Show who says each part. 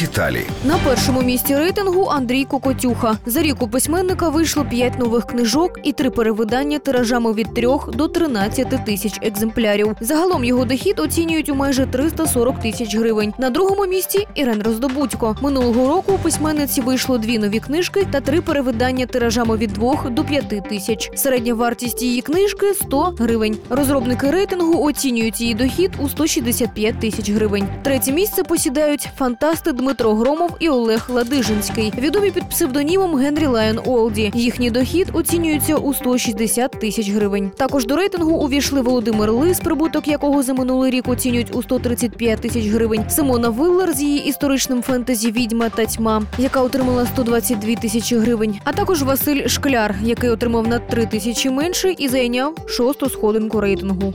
Speaker 1: Деталі.
Speaker 2: На першому місці рейтингу Андрій Кокотюха. За рік у письменника вийшло 5 нових книжок і три перевидання тиражами від 3 до 13 тисяч екземплярів. Загалом його дохід оцінюють у майже 340 тисяч гривень. На другому місці Ірен Роздобудько. Минулого року у письменниці вийшло дві нові книжки та три перевидання тиражами від 2 до 5 тисяч. Середня вартість її книжки 100 гривень. Розробники рейтингу оцінюють її дохід у 165 тисяч гривень. Третє місце посідають фантасти Дмитро Громов і Олег Ладижинський, відомі під псевдонімом Генрі Лайон Олді. Їхній дохід оцінюється у 160 тисяч гривень. Також до рейтингу увійшли Володимир Лис, прибуток якого за минулий рік оцінюють у 135 тисяч гривень. Симона Виллер з її історичним фентезі Відьма та тьма, яка отримала 122 тисячі гривень. А також Василь Шкляр, який отримав на 3 тисячі менше і зайняв шосту сходинку рейтингу.